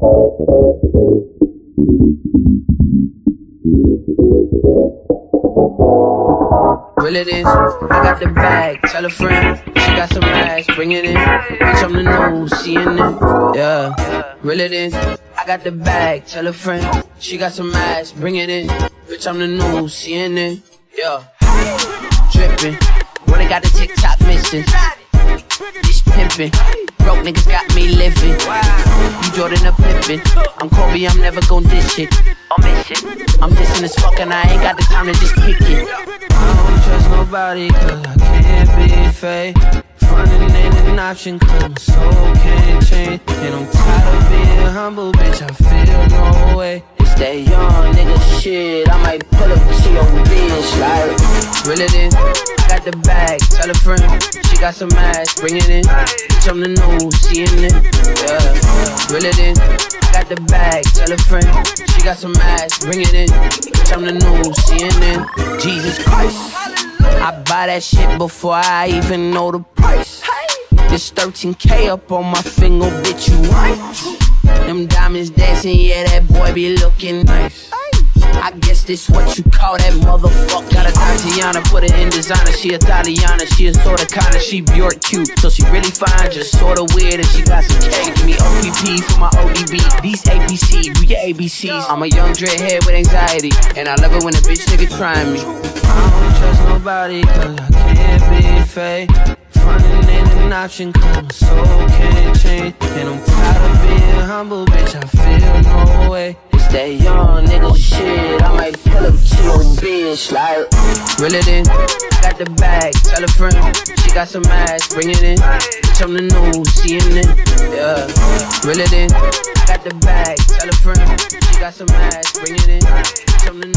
Will it is, I got the bag, tell a friend, she got some ass, bring it in. Bitch, I'm the news, CNN, yeah. Will it is, I got the bag, tell a friend, she got some ass, bring it in. Bitch, I'm the news, CNN, yeah. Drippin', when I got the TikTok missing. This pimpin', broke niggas got me living. You Jordan a Pippen, I'm Kobe, I'm never gon' dish it. I'll miss it. I'm dissing as fuck and I ain't got the time to just kick it. I don't trust nobody cause I can't be fake. Frontin' ain't an option cause my soul can't change. And I'm tired of being humble, bitch, I feel no way. It's that young nigga shit, I might pull up to your bitch like Reel it in, got the bag, tell a friend, she got some ass, bring it in. Bitch, I'm the news, CNN, yeah. Reel it in, got the bag, tell a friend, she got some ass, bring it in. Bitch, I'm the news, CNN, Jesus Christ. I buy that shit before I even know the price. This 13K up on my finger, bitch, you right? Them diamonds dancing, yeah, that boy be looking nice. I guess this what you call that motherfucker. Got a Tatiana, put her in designer. She a she a sorta kinda, she Bjork cute. So she really fine, just sorta weird, and she got some cake. Give me OPP for my ODB. These ABC, we get ABCs. I'm a young dreadhead with anxiety, and I love it when a bitch nigga trying me. I don't trust nobody, cause I can't be fake. Frontin' ain't an option, cause my soul can't change. And I'm tired of being humble, bitch, I feel no way. It's that young nigga shit, bitch, like Reel it in, got the bag, tell a friend, she got some ass, bring it in. Bitch, I'm the news, CNN, yeah. Reel it in, got the bag, tell a friend, she got some ass, bring it in. Bitch, I'm the